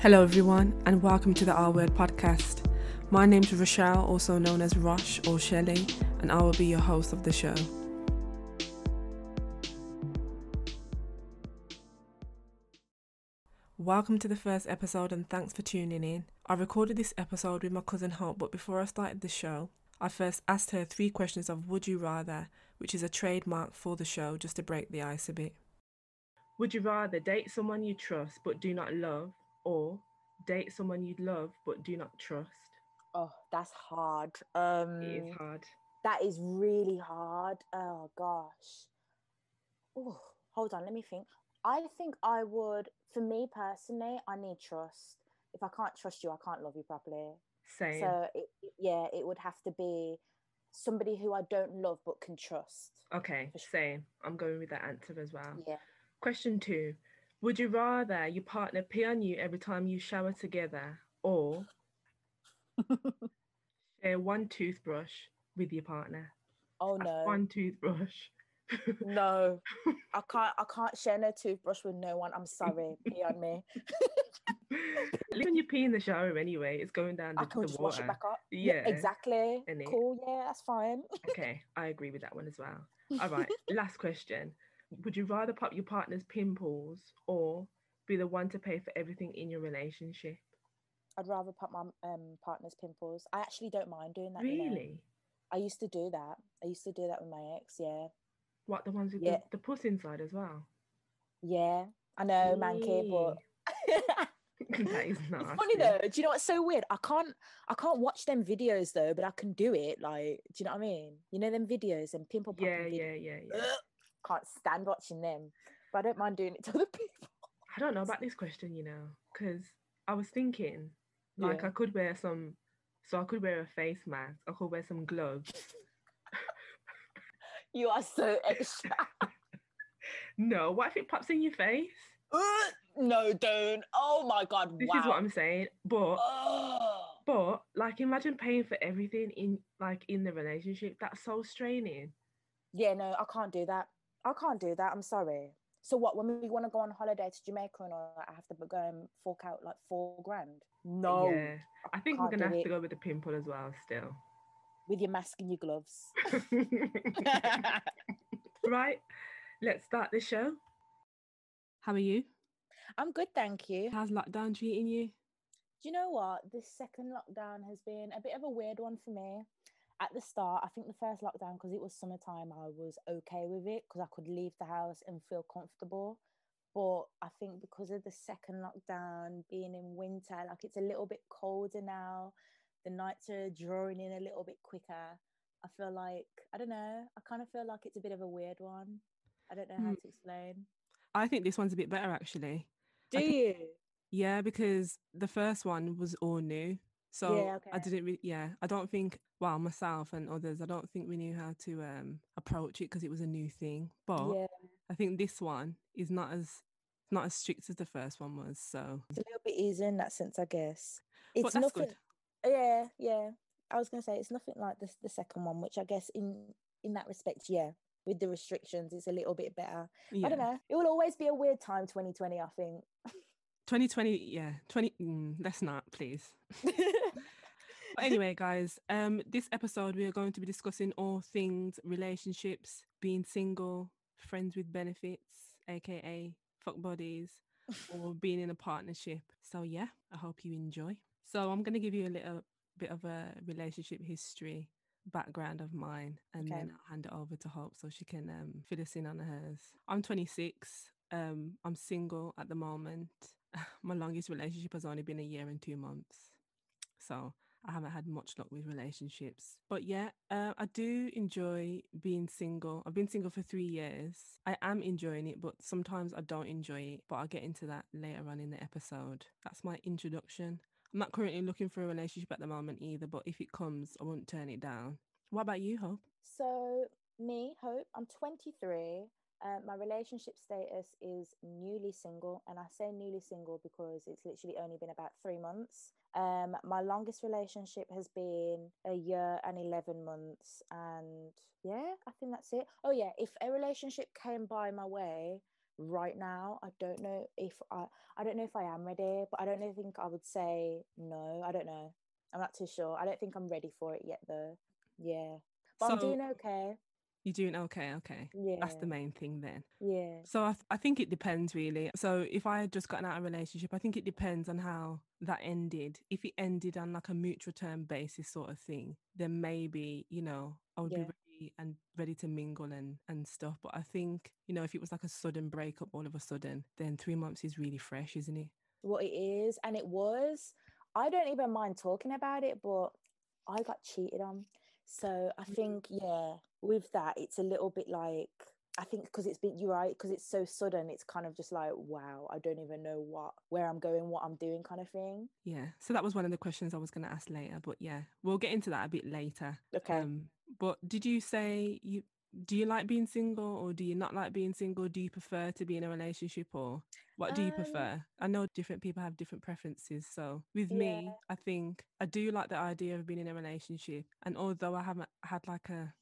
Hello, everyone, and welcome to the R Word podcast. My name's Rochelle, also known as Rosh or Shelley, and I will be your host of the show. Welcome to the first episode, and thanks for tuning in. I recorded this episode with my cousin Hope, but before I started the show, I first asked her three questions of Would You Rather, which is a trademark for the show just to break the ice a bit. Would you rather date someone you trust but do not love, or date someone you'd love but do not trust? Oh, that's hard. Um, It is hard. That is really hard. Oh gosh. Oh, hold on. Let me think. I think I would. For me personally, I need trust. If I can't trust you, I can't love you properly. Same. So it, yeah, it would have to be somebody who I don't love but can trust. okay, sure. same. I'm going with that answer as well. Yeah. Question two Would you rather your partner pee on you every time you shower together or share one toothbrush with your partner? Oh That's no. One toothbrush. No. I can't I can't share no toothbrush with no one. I'm sorry. Pee on me. When you pee in the shower anyway, it's going down I can the just water. wash it back up. Yeah. Exactly. Cool. Yeah, that's fine. Okay, I agree with that one as well. All right, last question. Would you rather pop your partner's pimples or be the one to pay for everything in your relationship? I'd rather pop my um, partner's pimples. I actually don't mind doing that. Really? I used to do that. I used to do that with my ex. Yeah. What, the ones with Yeah. the, the puss inside as well? Yeah. I know, manky, but that is it's funny though. Do you know what's so weird? I can't I can't watch them videos though, but I can do it. Like, do you know what I mean? You know them videos and pimple popping Yeah, videos? yeah, yeah, yeah. Can't stand watching them. But I don't mind doing it to other people. I don't know about this question, you know, because I was thinking, like, Yeah. I could wear some, so I could wear a face mask, I could wear some gloves. You are so extra. No, what if it pops in your face? no, don't. Oh my god. This wow. is what I'm saying. But Oh. But like, imagine paying for everything in like in the relationship. That's so straining. Yeah, no, I can't do that. I can't do that. I'm sorry. So what? When we want to go on holiday to Jamaica and all I have to go and fork out like four grand. No, Yeah, I think we're gonna do have to go with the pimple as well. Still, with your mask and your gloves. right? Let's start the show. How are you? I'm good, thank you. How's lockdown treating you? Do you know what? This second lockdown has been a bit of a weird one for me. At the start, I think the first lockdown, because it was summertime, I was okay with it because I could leave the house and feel comfortable. But I think because of the second lockdown being in winter, like it's a little bit colder now, the nights are drawing in a little bit quicker. I feel like, I don't know, I kind of feel like it's a bit of a weird one. I don't know how Hmm. to explain. I think this one's a bit better actually. Do think- you? Yeah, because the first one was all new. So Yeah, I didn't really, yeah, I don't think, well, myself and others, I don't think we knew how to um approach it because it was a new thing. But Yeah. I think this one is not as not as strict as the first one was. So It's a little bit easier in that sense, I guess. It's nothing. good. Yeah, yeah. I was gonna say it's nothing like this the second one, which I guess in in that respect, yeah, with the restrictions, it's a little bit better. yeah. I don't know. It will always be a weird time, 2020. I think. 2020, yeah, 20. Mm, let's not, please. But anyway, guys, um, this episode we are going to be discussing all things relationships, being single, friends with benefits, aka fuck buddies, or being in a partnership. So yeah, I hope you enjoy. So I'm gonna give you a little bit of a relationship history background of mine and Okay. then I'll hand it over to Hope so she can um fill us in on hers. I'm 26. Um, I'm single at the moment. My longest relationship has only been a year and two months. So I haven't had much luck with relationships. But yeah, uh, I do enjoy being single. I've been single for three years. I am enjoying it, but sometimes I don't enjoy it. But I'll get into that later on in the episode. That's my introduction. I'm not currently looking for a relationship at the moment either, but if it comes, I won't turn it down. What about you, Hope? So me, Hope, I'm 23. Uh, my relationship status is newly single, and I say newly single because it's literally only been about three months. Um, my longest relationship has been a year and 11 months, and yeah, I think that's it. Oh, yeah, if a relationship came by my way right now. I don't know if I I don't know if I am ready, but I don't know, think I would say no. I don't know. I'm not too sure. I don't think I'm ready for it yet though. Yeah. But So- I'm doing okay. You're doing okay, okay. Yeah. That's the main thing then. Yeah. So I, th- I think it depends really. So if I had just gotten out of a relationship, I think it depends on how that ended. If it ended on like a mutual term basis sort of thing, then maybe, you know, I would Yeah. be ready and ready to mingle and, and stuff. But I think, you know, if it was like a sudden breakup all of a sudden, then three months is really fresh, isn't it? What it is, and it was. I don't even mind talking about it, but I got cheated on. So I Mm. think, yeah, with that, it's a little bit like I think because it's been you're right because it's so sudden. It's kind of just like wow, I don't even know what where I'm going, what I'm doing, kind of thing. Yeah. So that was one of the questions I was going to ask later. But yeah, we'll get into that a bit later. Okay. Um, but did you say you do you like being single or do you not like being single? Do you prefer to be in a relationship or what do you Um, prefer? I know different people have different preferences. So with Yeah. me, I think I do like the idea of being in a relationship. And although I haven't had like a,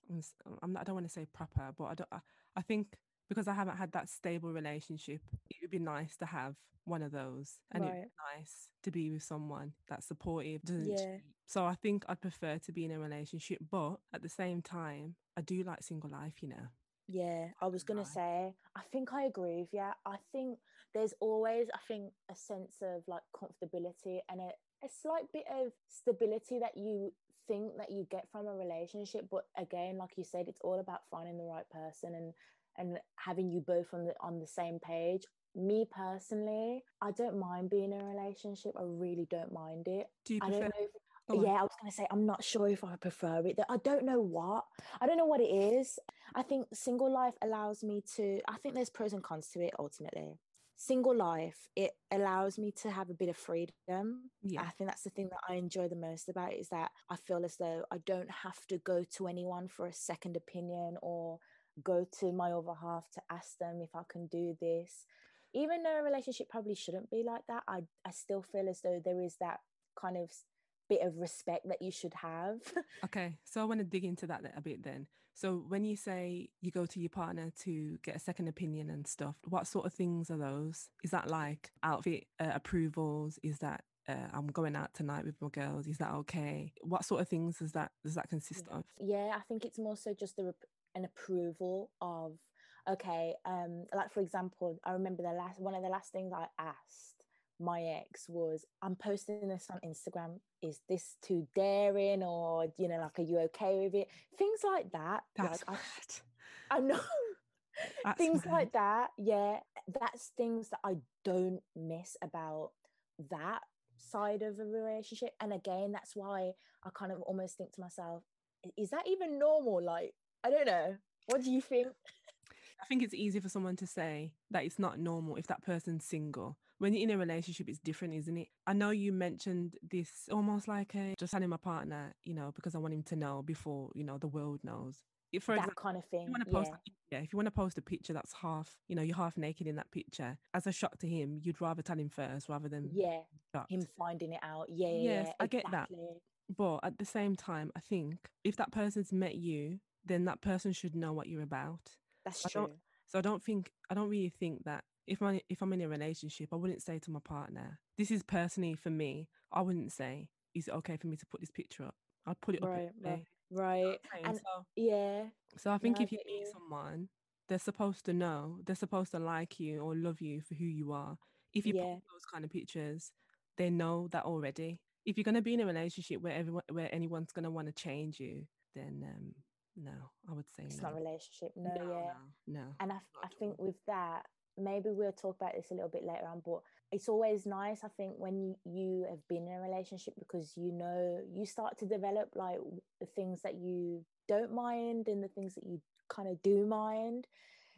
I'm not, I don't want to say proper, but I don't, I, I think because I haven't had that stable relationship, it would be nice to have one of those. And it would Right. be nice to be with someone that's supportive, doesn't Yeah. cheat. So I think I'd prefer to be in a relationship, but at the same time, I do like single life, you know. Yeah, I was gonna Right. say, I think I agree with you. I think there's always, I think, a sense of like comfortability and a, a slight bit of stability that you think that you get from a relationship. But again, like you said, it's all about finding the right person and and having you both on the on the same page. Me personally, I don't mind being in a relationship. I really don't mind it. Do you I prefer? don't know if Go on. yeah, I was going to say, I'm not sure if I prefer it. I don't know what. I don't know what it is. I think single life allows me to, I think there's pros and cons to it ultimately. Single life, it allows me to have a bit of freedom. Yeah. I think that's the thing that I enjoy the most about it is that I feel as though I don't have to go to anyone for a second opinion or go to my other half to ask them if I can do this. Even though a relationship probably shouldn't be like that, I, I still feel as though there is that kind of bit of respect that you should have. Okay, so I want to dig into that a bit then. So when you say you go to your partner to get a second opinion and stuff, what sort of things are those? Is that like outfit uh, approvals? Is that uh, I'm going out tonight with my girls? Is that okay? What sort of things does that does that consist of? yeah, I think it's more so just the rep- an approval of okay, um, like for example, I remember the last one of the last things I asked my ex was, "I'm posting this on Instagram. Is this too daring, or you know, like, are you okay with it? Things like that. That's like. I, I know." Things mad. like that yeah that's things that i don't miss about that side of a relationship and again that's why i kind of almost think to myself is that even normal like i don't know what do you think I think it's easy for someone to say that it's not normal if that person's single. When you're in a relationship, it's different, isn't it? I know you mentioned this almost like a just telling my partner, you know, because I want him to know before, you know, the world knows. If, for that example, kind of if thing you want to yeah post, yeah, if you want to post a picture that's half, you know, you're half naked in that picture, as a shock to him, you'd rather tell him first rather than yeah shocked. him finding it out yeah yeah, Yes, yeah, I get that. But at the same time, I think if that person's met you, then that person should know what you're about. that's I true So I don't think I don't really think that if I if I'm in a relationship, I wouldn't say to my partner, "This is personally for me." I wouldn't say, "Is it okay for me to put this picture up?" I'd put it up. right right You know right what I'm saying? and so, yeah so I think if you meet you. someone, they're supposed to know, they're supposed to like you or love you for who you are. If you Yeah. post those kind of pictures, they know that already. If you're going to be in a relationship where everyone, where anyone's going to want to change you, then um, no, I would say it's no. not a relationship no, no, yeah no, no. and I, I think with that maybe we'll talk about this a little bit later on but it's always nice i think when you, you have been in a relationship because you know you start to develop like the things that you don't mind and the things that you kind of do mind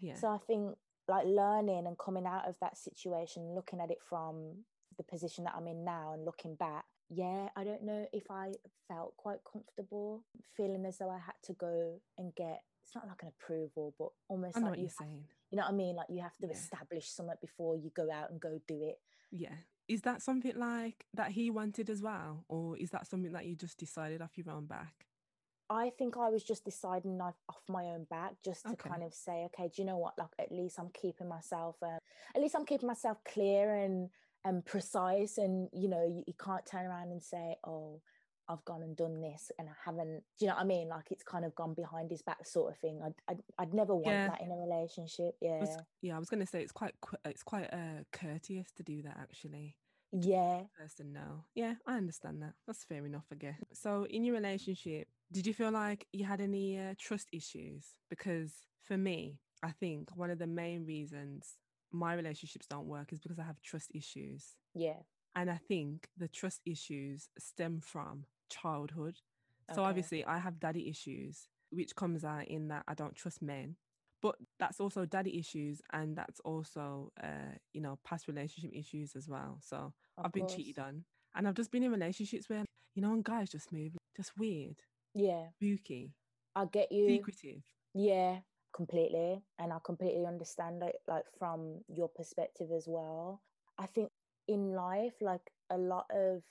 yeah. so i think like learning and coming out of that situation looking at it from the position that i'm in now and looking back yeah i don't know if i felt quite comfortable feeling as though i had to go and get it's not like an approval but almost I like you you're have saying. you know what I mean? Like you have to Yeah. establish something before you go out and go do it. Yeah. Is that something like that he wanted as well? Or is that something that you just decided off your own back? I think I was just deciding off my own back, just to Okay. kind of say, okay, do you know what? Like, at least I'm keeping myself, uh, at least I'm keeping myself clear and and precise, and you know, you, you can't turn around and say, oh, I've gone and done this, and I haven't. Do you know what I mean? Like, it's kind of gone behind his back, sort of thing. I'd I'd, I'd never want Yeah. that in a relationship. I Yeah, was- yeah, I was gonna say it's quite it's quite uh, courteous to do that actually. yeah. Person no, yeah, I understand that. That's fair enough, I guess. So, in your relationship, did you feel like you had any uh, trust issues? Because for me, I think one of the main reasons my relationships don't work is because I have trust issues. Yeah. And I think the trust issues stem from childhood. So Okay. obviously, I have daddy issues, which comes out in that I don't trust men. But that's also daddy issues, and that's also, uh, you know, past relationship issues as well. So Of I've been course. cheated on, and I've just been in relationships where, you know, when guys just move, just weird, Yeah, spooky, I get you. secretive. Yeah, completely. And I completely understand it, like from your perspective as well. I think in life, like a lot of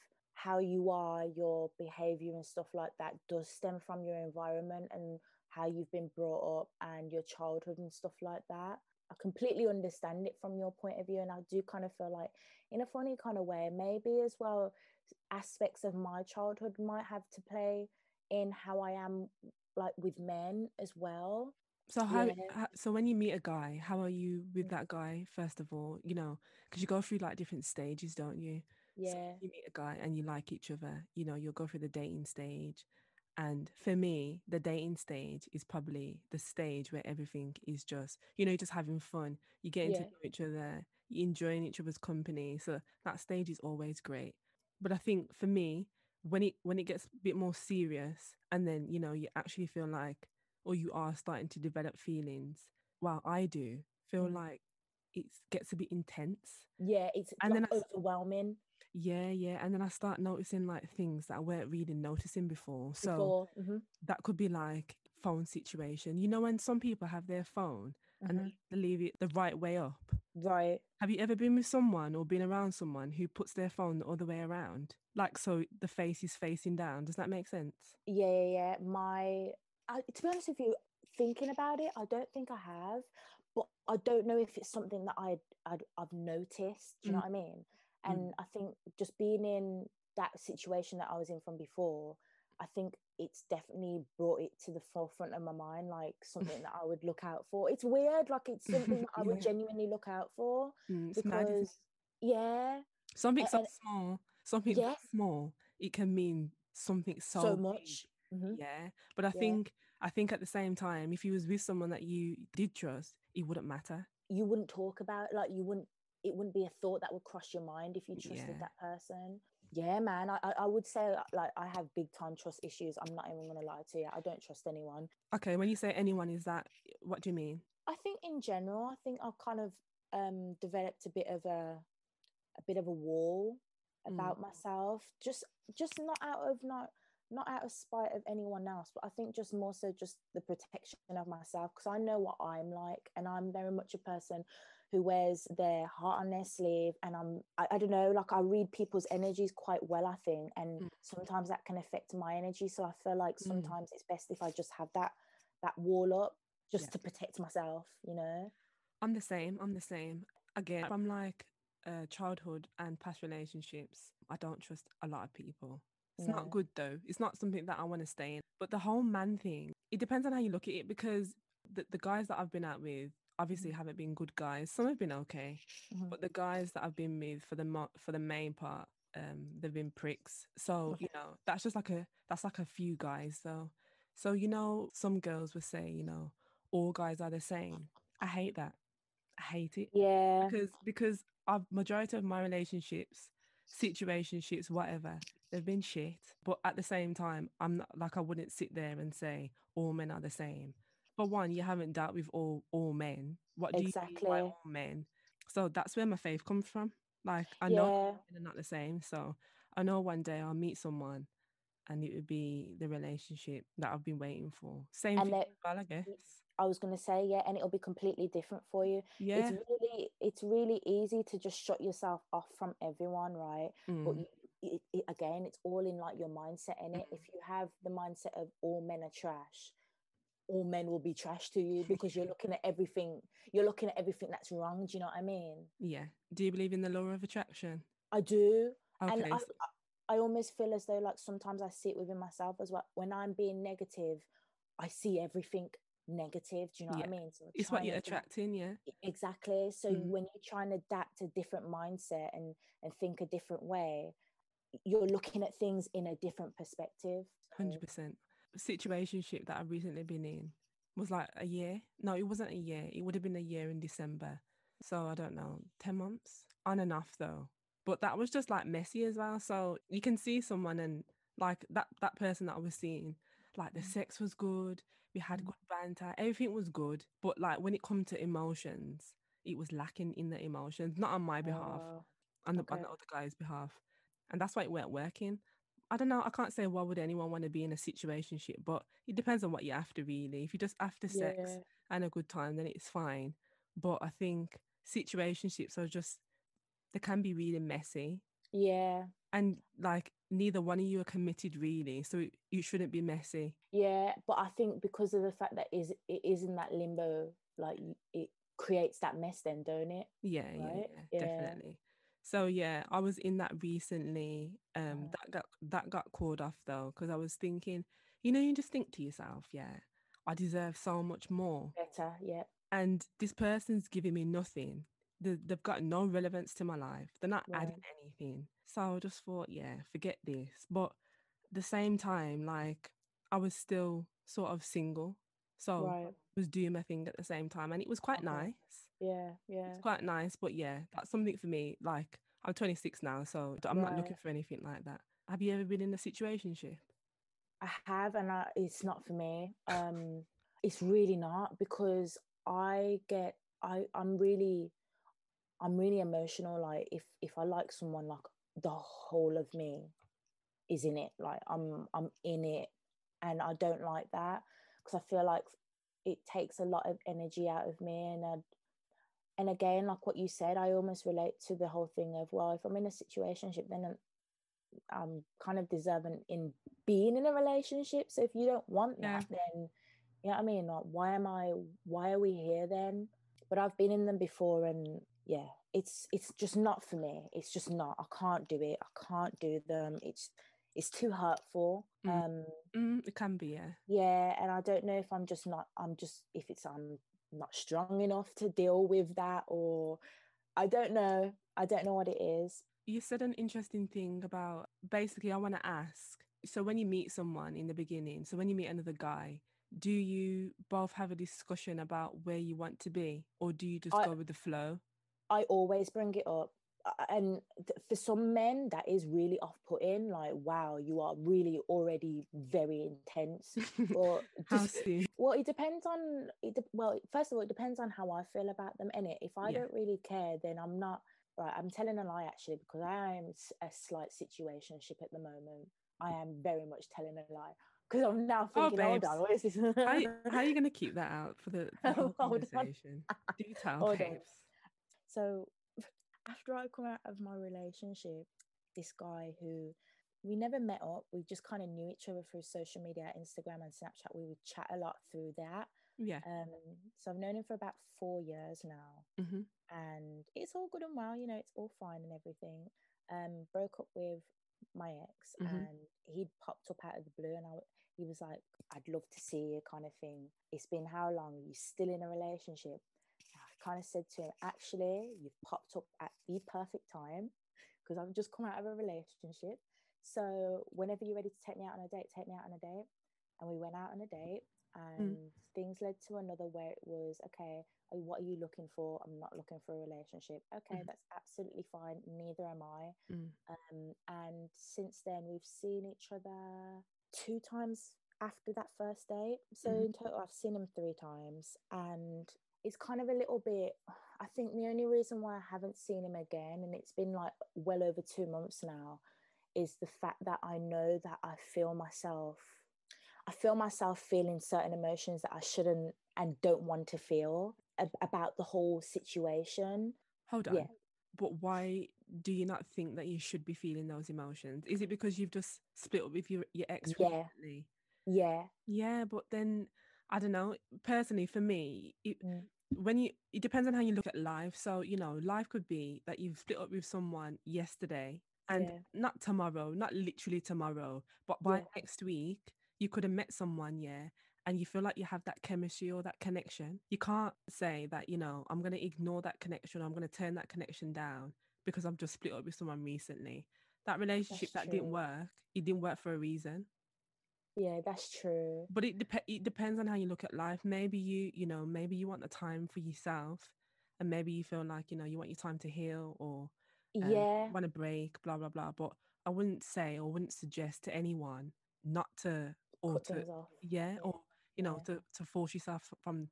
how you are, your behavior and stuff like that does stem from your environment and how you've been brought up and your childhood and stuff like that. I completely understand it from your point of view. And I do kind of feel like, in a funny kind of way, maybe as well, aspects of my childhood might have to play in how I am like with men as well. So how, Yeah. so when you meet a guy, how are you with Mm. that guy? First of all, you know, because you go through like different stages, don't you? So Yeah. you meet a guy and you like each other, you know, you'll go through the dating stage. And for me, the dating stage is probably the stage where everything is just, you know, you're just having fun. You're getting to know each other, you're enjoying each other's company. So that stage is always great. But I think for me, when it when it gets a bit more serious and then, you know, you actually feel like or you are starting to develop feelings, well, I do feel Mm. like it gets a bit intense. Yeah, it's And like s- overwhelming Yeah, yeah. And then I start noticing like things that I weren't really noticing before. So before. mhm, that could be like phone situation. You know, when some people have their phone and mhm. they leave it the right way up. Right. Have you ever been with someone or been around someone who puts their phone the other way around? Like so the face is facing down. Does that make sense? Yeah, yeah, yeah. My, I, to be honest with you, thinking about it, I don't think I have, but I don't know if it's something that I'd, I'd I've noticed. Do you know Mm. what I mean? Mm. And I think just being in that situation that I was in from before, I think it's definitely brought it to the forefront of my mind, like something that I would look out for. It's weird, like it's something that I would Yeah. genuinely look out for Mm, because, yeah, Something so small, something that small, it can mean something so, so much. Mhm. Yeah. But I Yeah. think I think at the same time, if you was with someone that you did trust, it wouldn't matter. you wouldn't talk about like you wouldn't it wouldn't be a thought that would cross your mind if you trusted Yeah. that person yeah man I, I would say uh, like i have big time trust issues i'm not even gonna lie to you i don't trust anyone Okay, when you say anyone, is that what do you mean? i think in general i think i've kind of um developed a bit of a a bit of a wall Mm. about myself just just not out of not not out of spite of anyone else but i think just more so just the protection of myself because i know what i'm like and i'm very much a person who wears their heart on their sleeve and i'm i, I don't know like i read people's energies quite well i think and Mm. sometimes that can affect my energy so i feel like Mm. sometimes it's best if i just have that that wall up just Yeah. to protect myself you know I'm the same. I'm the same. Again, from like uh, childhood and past relationships, I don't trust a lot of people. It's No. not good though. It's not something that I want to stay in. But the whole man thing, it depends on how you look at it because the, the guys that I've been out with obviously Mhm. haven't been good guys. Some have been okay, Mhm. but the guys that I've been with for the mo- for the main part, um, they've been pricks. So you know, that's just like a that's like a few guys. So so you know, some girls will say, you know, all guys are the same. I hate that. I hate it yeah because because I've majority of my relationships, situationships, whatever, they've been shit. But at the same time, I'm not like I wouldn't sit there and say all men are the same. For one, you haven't dealt with all all men. What do you mean by Exactly. all men? So that's where my faith comes from. Like I know yeah men are not the same. So I know one day I'll meet someone and it would be the relationship that I've been waiting for. Same And for you that- as well, I guess. I was going to say, yeah, and it'll be completely different for you. Yeah. It's really, it's really easy to just shut yourself off from everyone, right? But Mm, you, it, it, again, it's all in like your mindset in it. Mm-hmm. If you have the mindset of all men are trash, all men will be trash to you because you're looking at everything. You're looking at everything that's wrong. Do you know what I mean? Yeah. Do you believe in the law of attraction? I do, Okay. and I, I, almost feel as though like sometimes I see it within myself as well. When I'm being negative, I see everything negative. Do you know what I mean? So it's what you're think- attracting, yeah. exactly so Mhm. when you try and adapt a different mindset and and think a different way you're looking at things in a different perspective So, Hundred percent. Situationship that I've recently been in was like a year. No, it wasn't a year. It would have been a year in December. So I don't know, ten months on and off though. But that was just like messy as well. So you can see someone and like that that person that I was seeing, like the sex was good. We had good banter. Everything was good. But like when it come to emotions, it was lacking in the emotions. Not on my behalf oh, on the, Okay. on the other guy's behalf. And that's why it weren't working. I don't know. I can't say why would anyone want to be in a situationship, but it depends on what you're after, really. If you're just after sex yeah and a good time, then it's fine. But I think situationships are just, they can be really messy. yeah And like neither one of you are committed, really. So it, it shouldn't be messy. yeah but i think because of the fact that is it is in that limbo like it creates that mess then don't it Yeah, yeah, Right? yeah, Yeah. definitely. So yeah, I was in that recently. Um, Uh-huh. that got that got called off though, because I was thinking, you know, you just think to yourself, yeah, I deserve so much more, better yeah. And this person's giving me nothing. They, they've got no relevance to my life. They're not adding anything. So I just thought, yeah, forget this. But at the same time, like I was still sort of single, so right. Was doing my thing at the same time, and it was quite uh-huh. nice. Yeah yeah. it's quite nice but yeah that's something for me like i'm 26 now so I'm not looking for anything like that have you ever been in a situationship I have, and I, it's not for me. Um, it's really not because I get, I, I'm really, I'm really emotional. Like if if I like someone, like the whole of me is in it. Like I'm, I'm in it, and I don't like that because I feel like it takes a lot of energy out of me, and I, and again, like what you said, I almost relate to the whole thing of well, if I'm in a situationship, then I'm, I'm kind of deserving in being in a relationship. So if you don't want Yeah. that, then you know what I mean? Like, why am I? Why are we here then? But I've been in them before, and yeah, it's it's just not for me. It's just not. I can't do it. I can't do them. It's it's too hurtful. Mm. Um, mm, it can be yeah yeah, and I don't know if I'm just not. I'm just if it's I'm not strong enough to deal with that, or I don't know. I don't know what it is. You said an interesting thing about basically i want to ask so when you meet someone in the beginning so when you meet another guy do you both have a discussion about where you want to be or do you just I- go with the flow I always bring it up. And th- for some men, that is really off putting. Like, wow, you are really already very intense. Or just, well, it depends on, it de- well, first of all, it depends on how I feel about them. And if I Yeah. don't really care, then I'm not, right, I'm telling a lie actually, because I am a slight situationship at the moment. I am very much telling a lie. Because I'm now Oh, thinking, hold babes. on, what is this? how, how are you going to keep that out for the, conversation do tell Hold on. babes So after I come out of my relationship, this guy who we never met up, we just kind of knew each other through social media, Instagram and Snapchat. We would chat a lot through that. Yeah Um, so I've known him for about four years now, hmm and it's all good and well. You know, it's all fine and everything. Um, broke up with my ex, Mhm. and he'd popped up out of the blue, and I, he was like, "I'd love to see you," kind of thing. It's been how long? Are you still in a relationship? I kind of said to him, "Actually, you've popped up at the perfect time because I've just come out of a relationship. So whenever you're ready to take me out on a date, take me out on a date." And we went out on a date, and things led to another where it was okay oh, what are you looking for i'm not looking for a relationship okay Mhm. that's absolutely fine neither am i Mm. um, and since then we've seen each other two times after that first date so Mhm. in total i've seen him three times and it's kind of a little bit i think the only reason why i haven't seen him again and it's been like well over two months now is the fact that i know that i feel myself I feel myself feeling certain emotions that I shouldn't and don't want to feel ab- about the whole situation. hold on Yeah. but why do you not think that you should be feeling those emotions? Is it because you've just split up with your, your ex Yeah. recently? Yeah. Yeah, but then I don't know. Personally, for me, it, Mm. when you it depends on how you look at life. So you know, life could be that you've split up with someone yesterday and Yeah. not tomorrow, not literally tomorrow, but by Yeah. next week you could have met someone, yeah, and you feel like you have that chemistry or that connection. You can't say that you know I'm gonna ignore that connection. I'm gonna turn that connection down because I've just split up with someone recently. That relationship that didn't work, it didn't work for a reason Yeah, that's true. but it dep- it depends on how you look at life maybe you you know maybe you want the time for yourself and maybe you feel like you know you want your time to heal or um, yeah. want a break blah blah blah but i wouldn't say or wouldn't suggest to anyone not to or to off. yeah, or you know yeah. to, to force yourself from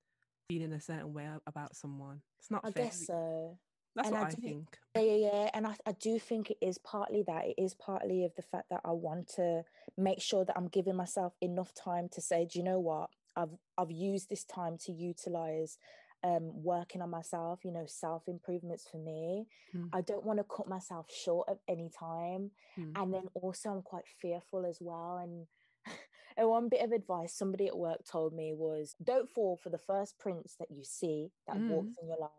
feeling a certain way about someone it's not I fair guess so. that's and what I i, do- think Yeah, yeah, yeah. And I, I do think it is partly that. It is partly of the fact that I want to make sure that I'm giving myself enough time to say, do you know what? I've I've used this time to utilize um working on myself, you know, self improvements for me. Mm. I don't want to cut myself short at any time. Mm. And then also I'm quite fearful as well. And and one bit of advice somebody at work told me was don't fall for the first prince that you see that walks in your life.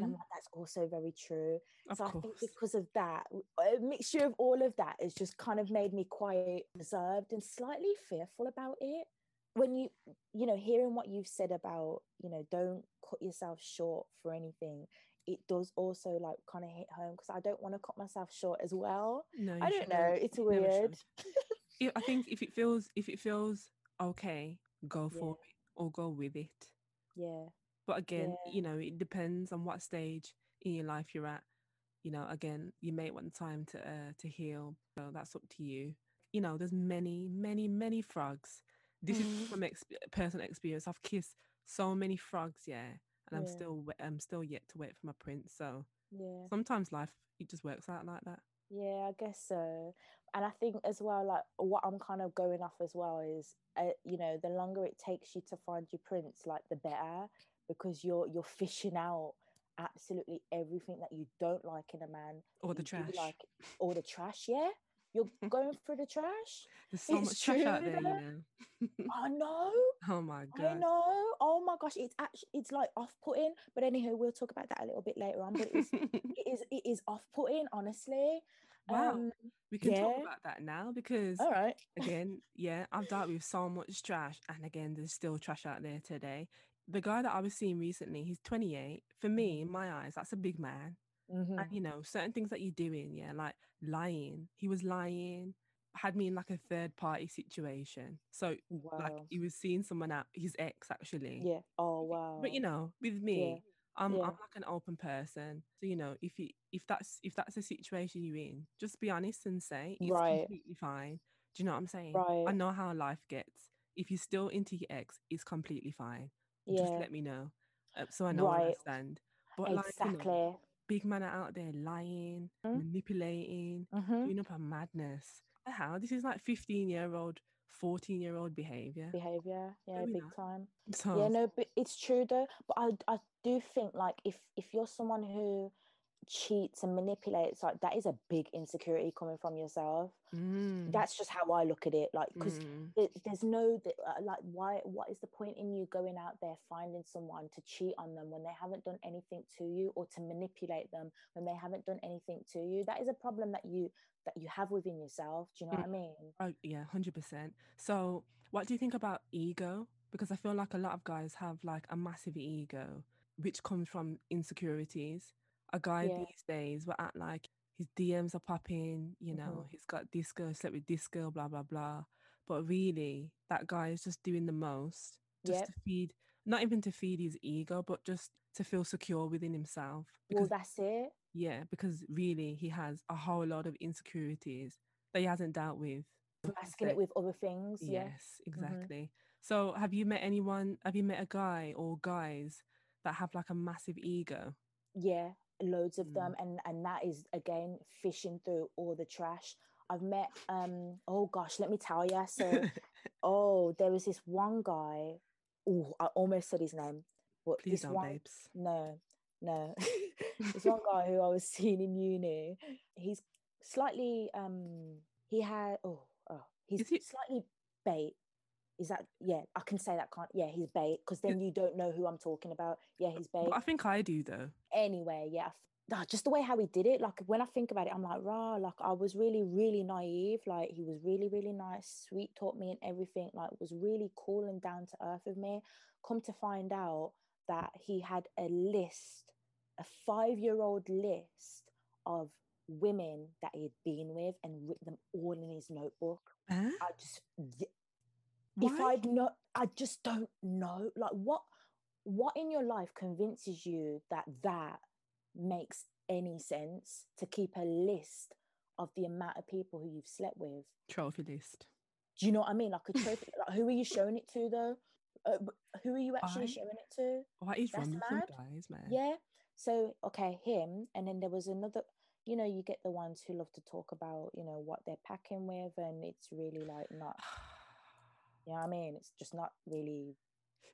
And I'm Mm, like, that's also very true. of so I course think because of that, a mixture of all of that has just kind of made me quite reserved and slightly fearful about it. When you, you know, hearing what you've said about, you know, don't cut yourself short for anything, it does also like kind of hit home because I don't want to cut myself short as well. no I don't know. shouldn't. It's weird. I think if it feels if it feels okay, go Yeah. for it or go with it. Yeah. But again, Yeah. you know, it depends on what stage in your life you're at. You know, again, you may want time to uh, to heal. So that's up to you. You know, there's many, many, many frogs. This is Mhm. from ex- personal experience. I've kissed so many frogs, yeah, and I'm Yeah. still I'm still yet to wait for my prince. So Yeah. sometimes life it just works out like that. Yeah, I guess so. And I think as well, like what I'm kind of going off as well is, uh, you know, the longer it takes you to find your prince, like the better, because you're you're fishing out absolutely everything that you don't like in a man, Or the trash. like all the trash. Yeah, you're going through the trash. There's so it's much trash out there, you know. I know. oh my god. I know. Oh my gosh, it's actually it's like off-putting. But anywho, we'll talk about that a little bit later on. But it's, it is it is off-putting, honestly. wow. Um, we can talk about that now because all right. again, yeah, I've dealt with so much trash, and again, there's still trash out there today. The guy that I was seeing recently, he's 28. For me, in my eyes, that's a big man. Mhm. And you know, certain things that you're doing, yeah, like lying. He was lying, had me in like a third party situation. So, like, he was seeing someone out, his ex actually. Yeah. Oh wow. But you know, with me, I'm yeah. I'm like an open person. So you know, if you if that's if that's a situation you're in, just be honest and say it's Right. completely fine. Do you know what I'm saying? Right. I know how life gets. If you're still into your ex, it's completely fine. yeah. Just let me know, uh, so I know where I Right. stand. But like you know, exactly. Big man are out there lying, Mm. manipulating, Mhm. doing up a madness. How this is like 15 year old, 14 year old behavior. Behavior. Yeah, we big time. So Yeah, no, but it's true though. But I I do think like if if you're someone who cheats and manipulates, like that is a big insecurity coming from yourself. mm, That's just how I look at it. Like because mm, there's no uh, like why what is the point in you going out there finding someone to cheat on them when they haven't done anything to you or to manipulate them when they haven't done anything to you that is a problem that you that you have within yourself do you know what i mean Oh, yeah, 100%. So, what do you think about ego? Because I feel like a lot of guys have like a massive ego, which comes from insecurities. A guy Yeah. these days will act like his DMs are popping, you know, Mhm. he's got this girl, slept with this girl, blah, blah, blah. But really, that guy is just doing the most just Yep. to feed, not even to feed his ego, but just to feel secure within himself. well Because, that's it yeah, because really, he has a whole lot of insecurities that he hasn't dealt with. masking it with other things yeah Yes, exactly. So, have you met anyone? Have you met a guy or guys that have like a massive ego? yeah loads of Mm. them and and that is again fishing through all the trash i've met um oh gosh let me tell you so oh there was this one guy oh i almost said his name but Please don't, one babes. no no There's one guy who I was seeing in uni. He's slightly um he had oh oh he's he- slightly bait. Is that yeah? I can say that can't yeah. He's bait because then you don't know who I'm talking about. Yeah, he's bait. But I think I do though. Anyway, yeah. Ah, just the way how he did it, like when I think about it, I'm like, rah, like I was really, really naive. Like he was really, really nice, sweet, taught me and everything. Like was really cool and down to earth with me. Come to find out that he had a list, a five year old list of women that he had been with and written them all in his notebook. Huh? I just, if I'd not, I just don't know. Like, what, what in your life convinces you that that makes any sense to keep a list of the amount of people who you've slept with? Trophy list. Do you know what I mean? Like a trophy. like, who are you showing it to, though? Uh, who are you actually I- showing it to? What is That's wrong with mad. guys, man? Yeah. So okay, him, and then there was another. You know, you get the ones who love to talk about, you know, what they're packing with, and it's really like not. You know what I mean? It's just not really.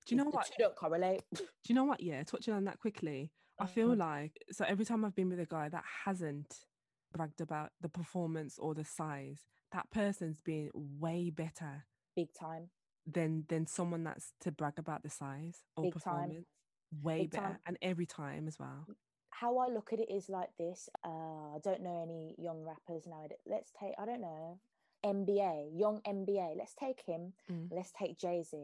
Do you know the what? two don't correlate. Do you know what? Yeah, touching on that quickly, I feel Mhm. like so every time I've been with a guy that hasn't bragged about the performance or the size, that person's been way better Big time. than than someone that's to brag about the size or Big time. performance. Way Big better, time. and every time as well. How I look at it is like this. Uh, I don't know any young rappers now. Let's take. I don't know. NBA, young NBA. Let's take him. Mm, Let's take Jay Z.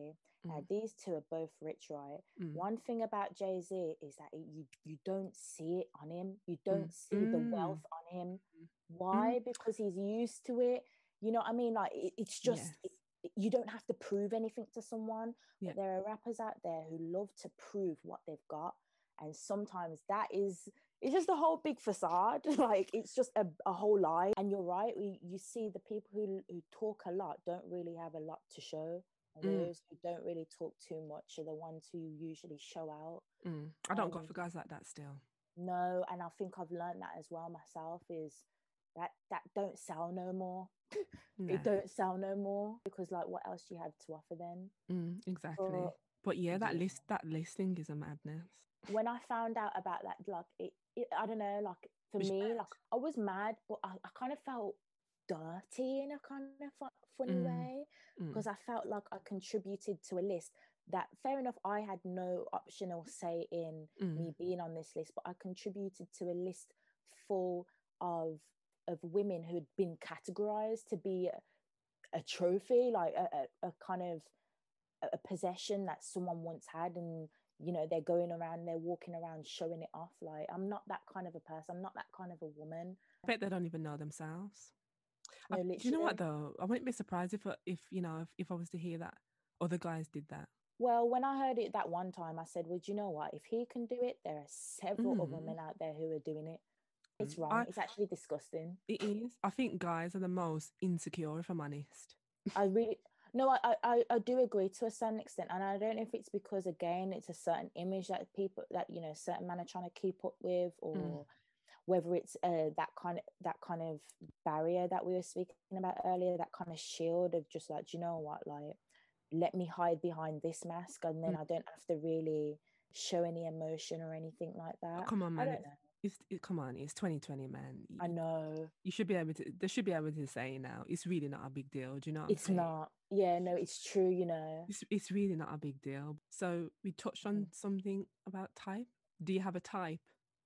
Now mm, these two are both rich, right? mm. One thing about Jay Z is that it- you you don't see it on him. You don't see the Mm. wealth on him. Mm. Why? Because he's used to it. You know what I mean? Like it, it's just Yes. it- you don't have to prove anything to someone. Yeah. But there are rappers out there who love to prove what they've got, and sometimes that is it's just a whole big facade. like it's just a, a whole lie. And you're right. We, you see the people who who talk a lot don't really have a lot to show. And Mm. those who don't really talk too much are the ones who usually show out. Mm. I don't go um, for guys like that still. No, and I think I've learned that as well myself is that that don't sell no more. Nah. It don't sell no more because like what else do you have to offer then? Mm, exactly. But But yeah, that list that listing is a madness. When I found out about that, like it, it I don't know, like for me, mad? like I was mad, but I, I kind of felt dirty in a kind of fu- funny Mm, way Mm. because I felt like I contributed to a list that fair enough I had no optional say in Mm. me being on this list, but I contributed to a list full of of women who'd been categorized to be a, a trophy, like a, a, a kind of a, a possession that someone once had, and you know they're going around, they're walking around showing it off. Like I'm not that kind of a person. I'm not that kind of a woman. I bet they don't even know themselves. No, I- do you know what though? I wouldn't be surprised if, if you know, if, if I was to hear that other guys did that. Well, when I heard it that one time, I said, "Well, do you know what? If he can do it, there are several other Mm. men out there who are doing it. It's Mm. wrong. I- it's actually disgusting. It is. I think guys are the most insecure, if I'm honest. I really no, I, I- I do agree to a certain extent, and I don't know if it's because again it's a certain image that people that you know certain men are trying to keep up with, or whether it's uh, that kind of that kind of barrier that we were speaking about earlier, that kind of shield of just like, "Do you know what, like, let me hide behind this mask, and then Mm. I don't have to really show any emotion or anything like Oh, that. come on, man. It's, it, come on. It's 2020, man. You, I know you should be able to. They should be able to say now. It's really not a big deal. Do you know? It's not. Yeah, no, it's true. You know. It's it's really not a big deal. So we touched on Mm. something about type. Do you have a type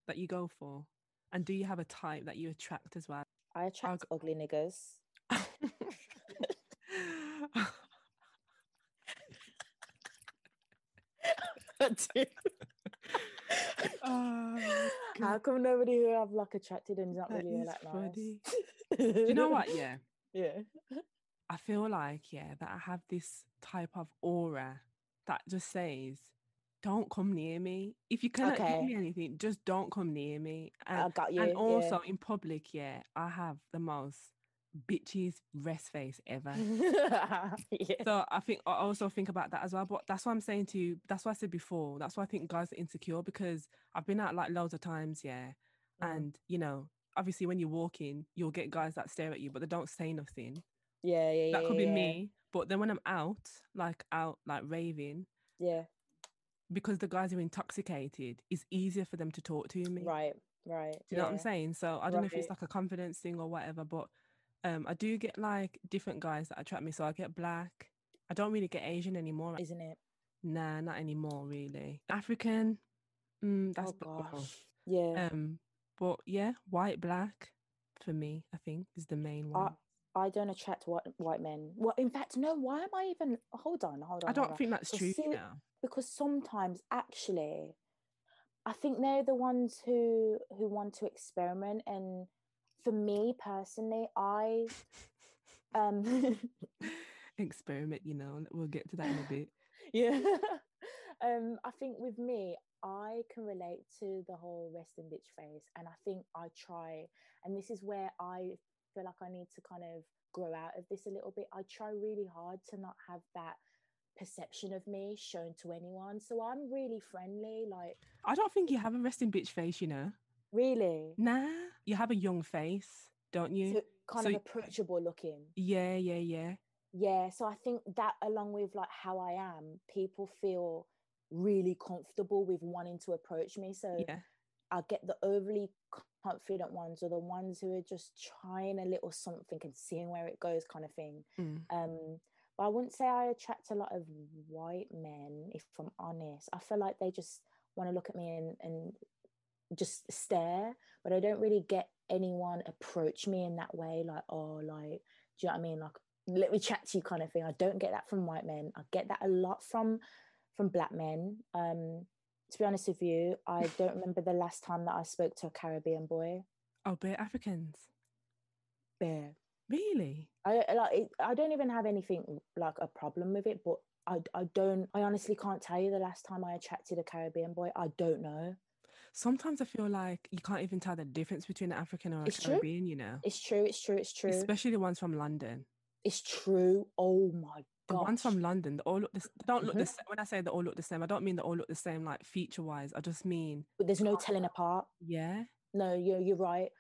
that you go for, and do you have a type that you attract as well? I attract ugly niggas. Oh, How come nobody who I've like attracted and is not that really is that nice? Do you know what? Yeah, Yeah. I feel like yeah that I have this type of aura that just says, "Don't come near me. If you cannot Okay. give me anything, just don't come near me." And I got you. and yeah. also in public, yeah, I have the most bitches rest face ever. yeah. So I think I also think about that as well. But that's what I'm saying to you. That's what I said before. That's why I think guys are insecure because I've been out like loads of times, yeah. Mm. And you know, obviously when you're walking, you'll get guys that stare at you, but they don't say nothing. yeah, yeah, yeah. That could be yeah, me. But then when I'm out, like out, like raving, Yeah. because the guys are intoxicated, it's easier for them to talk to me. Right, right. Do you know what I'm saying? So I don't know if it's like a confidence thing or whatever, but um, I do get like different guys that attract me. So I get black. I don't really get Asian anymore. Isn't it? Nah, not anymore, really. African, mm, that's oh oh. gosh. Yeah. Um, but yeah, white, black, for me, I think is the main one. I don't attract white white men. Well, in fact, no. Why am I even? Hold on, hold on. I don't on. think that's true. see- know. because sometimes actually i think they're the ones who who want to experiment and for me personally i um Experiment, you know. We'll get to that in a bit. yeah um i think with me i can relate to the whole resting bitch face and i think i try and this is where i feel like i need to kind of grow out of this a little bit i try really hard to not have that perception of me shown to anyone so i'm really friendly like I don't think you have a resting bitch face, you know. Really Nah, you have a young face, don't you? so kind So of approachable looking yeah, yeah, yeah. yeah so i think that along with like how i am people feel really comfortable with wanting to approach me so Yeah. i get the overly confident ones or the ones who are just trying a little something and seeing where it goes kind of thing Mm. um but i wouldn't say i attract a lot of white men if i'm honest i feel like they just want to look at me and, and just stare but i don't really get anyone approach me in that way like oh like do you know what i mean like let me chat to you kind of thing i don't get that from white men i get that a lot from from black men um to be honest with you i don't remember the last time that i spoke to a caribbean boy Oh, but Africans. bear Really? I I- like. It, I don't even have anything like a problem with it, but I I don't. I honestly can't tell you the last time I attracted a Caribbean boy. I don't know. Sometimes I feel like you can't even tell the difference between an African or a It's true. You know. It's true. It's true. It's true. Especially the ones from London. it's true. Oh my god. The ones from London, they all look the, they don't look the Mhm. same. When I say they all look the same, I don't mean they all look the same like feature wise. I just mean But there's no telling apart. yeah. No, you're you're right.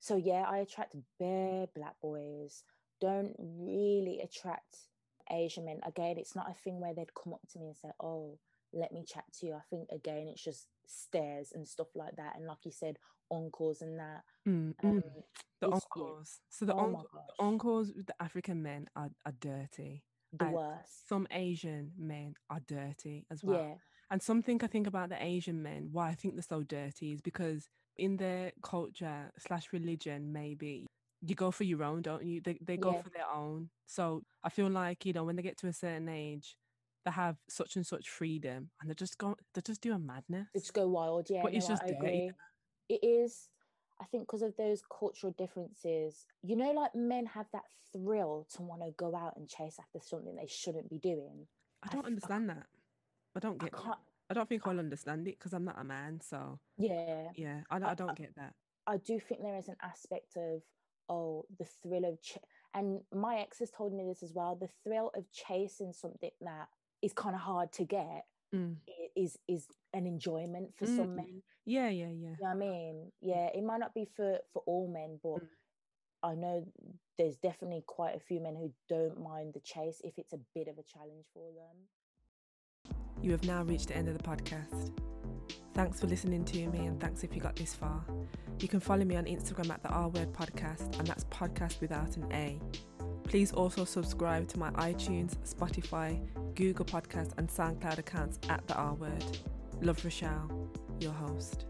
So yeah, I attract bare black boys. Don't really attract Asian men. Again, it's not a thing where they'd come up to me and say, "Oh, let me chat to you." I think again, it's just stares and stuff like that. And like you said, encores and that. Mm, Um, mm. The encores So the, oh the uncles with the African men are, are dirty. the worst. Some Asian men are dirty as well. Yeah, And something I think about the Asian men, why I think they're so dirty, is because in their culture slash religion, maybe you go for your own, don't you? They they go Yeah. for their own. So I feel like you know when they get to a certain age, they have such and such freedom, and they're just go they just do a madness. they just go wild. Yeah, But it's just I agree. It is. I think because of those cultural differences, you know, like men have that thrill to want to go out and chase after something they shouldn't be doing. I I don't I understand that. I don't get. that. can't. I don't think I'll understand it because I'm not a man. So Yeah, yeah, I, don't- I- I don't get that. I do think there is an aspect of oh the thrill of ch- and my ex has told me this as well the thrill of chasing something that is kind of hard to get Mm. is is an enjoyment for Mm, some men Yeah, yeah, yeah. you know what I mean yeah it might not be for for all men but Mm. I know there's definitely quite a few men who don't mind the chase if it's a bit of a challenge for them You have now reached the end of the podcast. Thanks for listening to me and thanks if you got this far. You can follow me on Instagram at the R Word Podcast, and that's podcast without an A. Please also subscribe to my iTunes, Spotify, Google Podcast, and SoundCloud accounts at the R Word. Love Rochelle, your host.